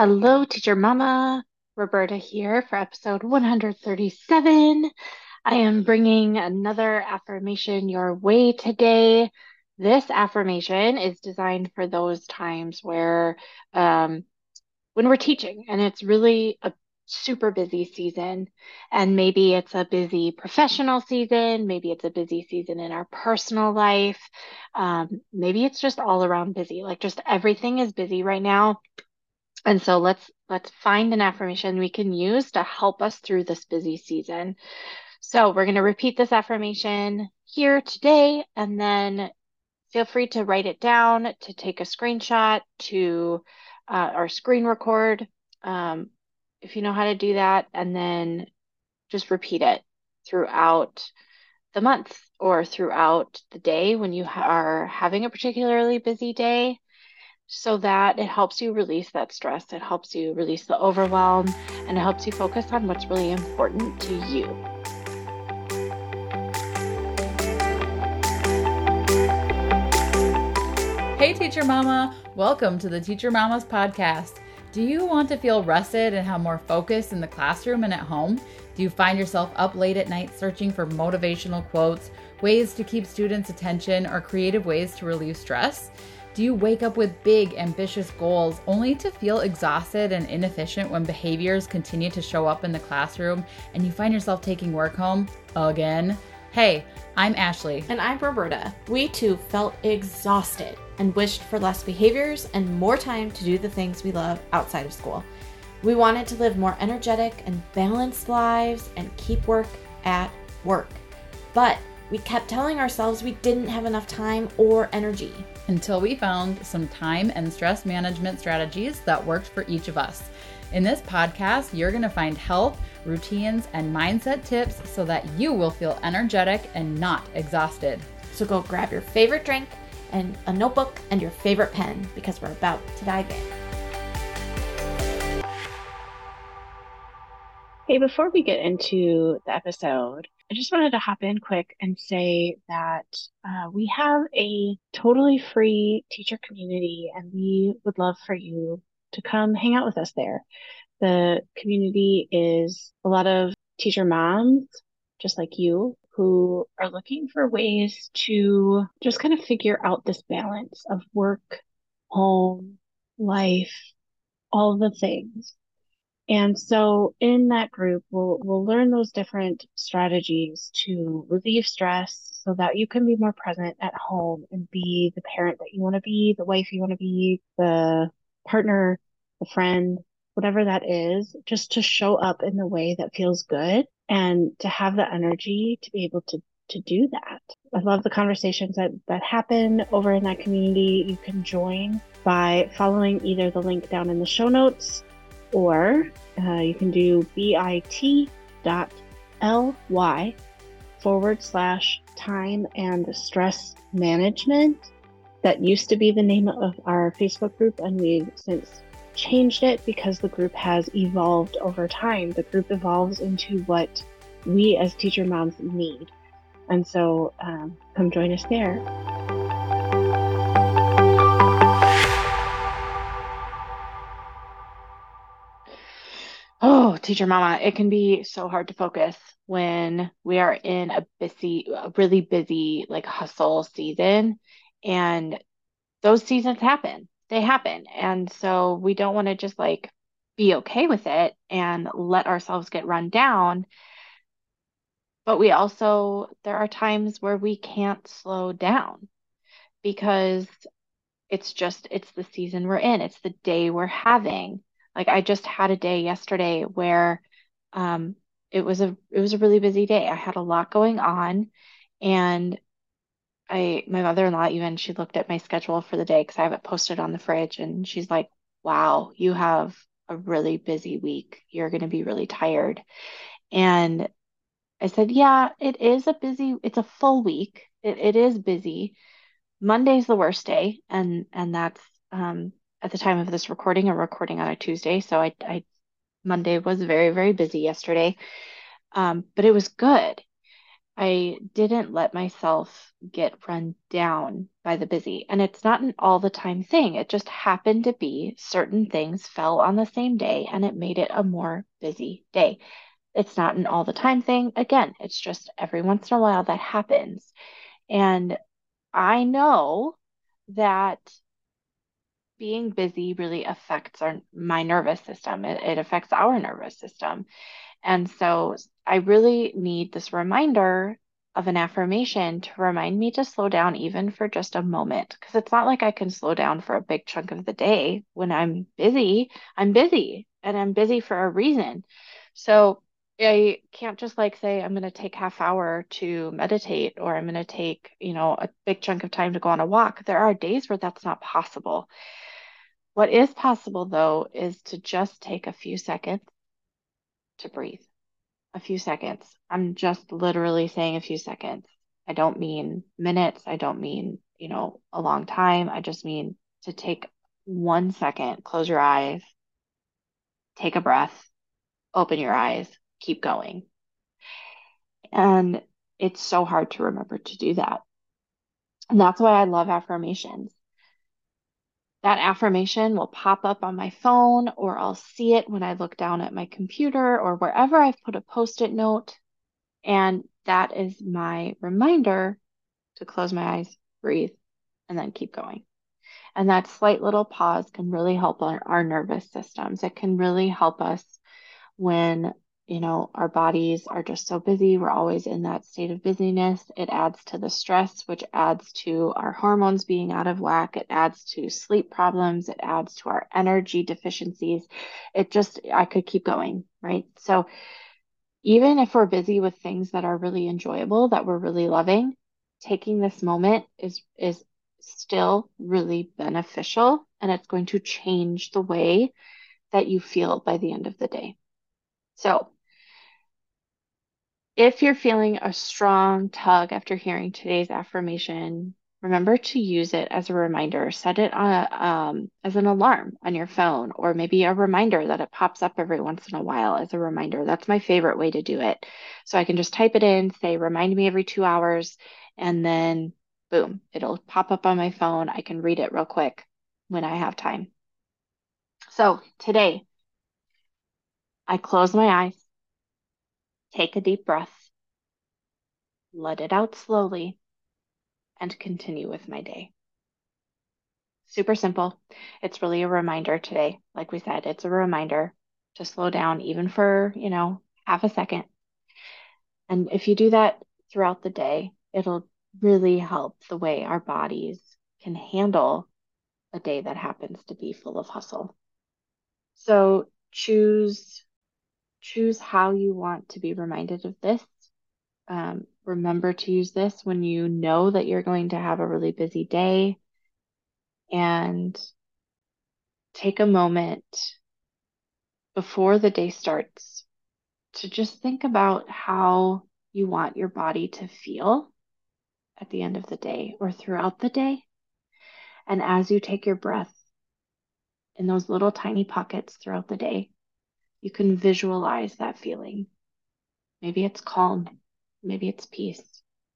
Hello, Teacher Mama. Roberta here for episode 137. I am bringing another affirmation your way today. This affirmation is designed for those times where, um, when we're teaching and it's really a super busy season, and maybe it's a busy professional season, maybe it's a busy season in our personal life, um, maybe it's just all around busy, like just everything is busy right now. And so let's let's find an affirmation we can use to help us through this busy season. So we're going to repeat this affirmation here today, and then feel free to write it down, to take a screenshot, to uh, or screen record um, if you know how to do that, and then just repeat it throughout the month or throughout the day when you ha are having a particularly busy day so that it helps you release that stress. It helps you release the overwhelm and it helps you focus on what's really important to you. Hey, Teacher Mama! Welcome to the Teacher Mamas podcast. Do you want to feel rested and have more focus in the classroom and at home? Do you find yourself up late at night searching for motivational quotes, ways to keep students' attention, or creative ways to relieve stress? Do you wake up with big, ambitious goals only to feel exhausted and inefficient when behaviors continue to show up in the classroom and you find yourself taking work home again? Hey, I'm Ashley. And I'm Roberta. We too felt exhausted and wished for less behaviors and more time to do the things we love outside of school. We wanted to live more energetic and balanced lives and keep work at work. But we kept telling ourselves we didn't have enough time or energy until we found some time and stress management strategies that worked for each of us. In this podcast, you're going to find health, routines, and mindset tips so that you will feel energetic and not exhausted. So go grab your favorite drink and a notebook and your favorite pen because we're about to dive in. Hey, before we get into the episode, I just wanted to hop in quick and say that uh, we have a totally free teacher community, and we would love for you to come hang out with us there. The community is a lot of teacher moms, just like you, who are looking for ways to just kind of figure out this balance of work, home, life, all the things. And so in that group, we'll, we'll learn those different strategies to relieve stress so that you can be more present at home and be the parent that you want to be, the wife you want to be, the partner, the friend, whatever that is, just to show up in the way that feels good and to have the energy to be able to to do that. I love the conversations that, that happen over in that community. You can join by following either the link down in the show notes or uh, you can do bit.ly forward slash time and stress management. That used to be the name of our Facebook group, and we've since changed it because the group has evolved over time. The group evolves into what we as teacher moms need. And so um, come join us there. Teacher mama, it can be so hard to focus when we are in a busy, a really busy, like hustle season. And those seasons happen. They happen. And so we don't want to just like be okay with it and let ourselves get run down. But we also, there are times where we can't slow down because it's just, it's the season we're in, it's the day we're having like I just had a day yesterday where um, it was a it was a really busy day. I had a lot going on, and I my mother-in-law even she looked at my schedule for the day because I have it posted on the fridge, and she's like, "Wow, you have a really busy week. You're going to be really tired." And I said, "Yeah, it is a busy. It's a full week. It, it is busy. Monday's the worst day, and and that's um, at the time of this recording, I'm recording on a Tuesday, so I, I Monday was very, very busy yesterday. Um, but it was good. I didn't let myself get run down by the busy. And it's not an all the time thing. It just happened to be certain things fell on the same day and it made it a more busy day. It's not an all the time thing. Again, it's just every once in a while that happens. And I know that being busy really affects our my nervous system. It, it affects our nervous system. And so I really need this reminder of an affirmation to remind me to slow down even for just a moment. Because it's not like I can slow down for a big chunk of the day when I'm busy. I'm busy and I'm busy for a reason. So I can't just like say I'm going to take half hour to meditate or I'm going to take, you know, a big chunk of time to go on a walk. There are days where that's not possible. What is possible though is to just take a few seconds to breathe. A few seconds. I'm just literally saying a few seconds. I don't mean minutes. I don't mean, you know, a long time. I just mean to take one second, close your eyes, take a breath, open your eyes, keep going. And it's so hard to remember to do that. And that's why I love affirmations that affirmation will pop up on my phone or I'll see it when I look down at my computer or wherever I've put a post it note. And that is my reminder to close my eyes, breathe, and then keep going. And that slight little pause can really help our, our nervous systems. It can really help us when you know, our bodies are just so busy. We're always in that state of busyness. It adds to the stress, which adds to our hormones being out of whack. It adds to sleep problems. It adds to our energy deficiencies. It just, I could keep going, right? So, even if we're busy with things that are really enjoyable, that we're really loving, taking this moment is, is still really beneficial and it's going to change the way that you feel by the end of the day. So, if you're feeling a strong tug after hearing today's affirmation, remember to use it as a reminder. Set it on um, as an alarm on your phone, or maybe a reminder that it pops up every once in a while as a reminder. That's my favorite way to do it. So I can just type it in, say, remind me every two hours, and then boom, it'll pop up on my phone. I can read it real quick when I have time. So today, I close my eyes Take a deep breath, let it out slowly, and continue with my day. Super simple. It's really a reminder today. Like we said, it's a reminder to slow down, even for, you know, half a second. And if you do that throughout the day, it'll really help the way our bodies can handle a day that happens to be full of hustle. So choose choose how you want to be reminded of this. Um, remember to use this when you know that you're going to have a really busy day and take a moment before the day starts to just think about how you want your body to feel at the end of the day or throughout the day. And as you take your breath in those little tiny pockets throughout the day, you can visualize that feeling. Maybe it's calm. Maybe it's peace.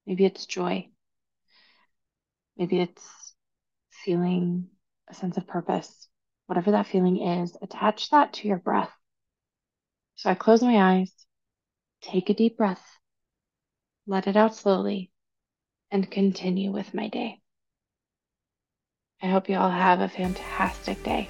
Maybe it's joy. Maybe it's feeling a sense of purpose. Whatever that feeling is, attach that to your breath. So I close my eyes, take a deep breath, let it out slowly, and continue with my day. I hope you all have a fantastic day.